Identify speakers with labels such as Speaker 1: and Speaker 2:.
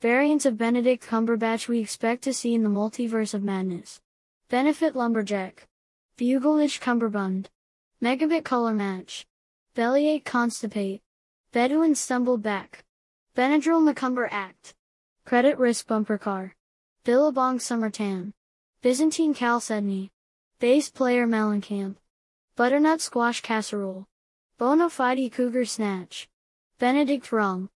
Speaker 1: Variants of Benedict Cumberbatch we expect to see in the multiverse of madness. Benefit Lumberjack. Bugleditch Cumberbund. Megabit Color Match. Bellyache Constipate. Bedouin Stumble Back. Benadryl McCumber Act. Credit Risk Bumper Car. Billabong Summer Tan. Byzantine Calcedoni. Bass Player Mellencamp. Butternut Squash Casserole. Bona Fide Cougar Snatch. Benedict Rum.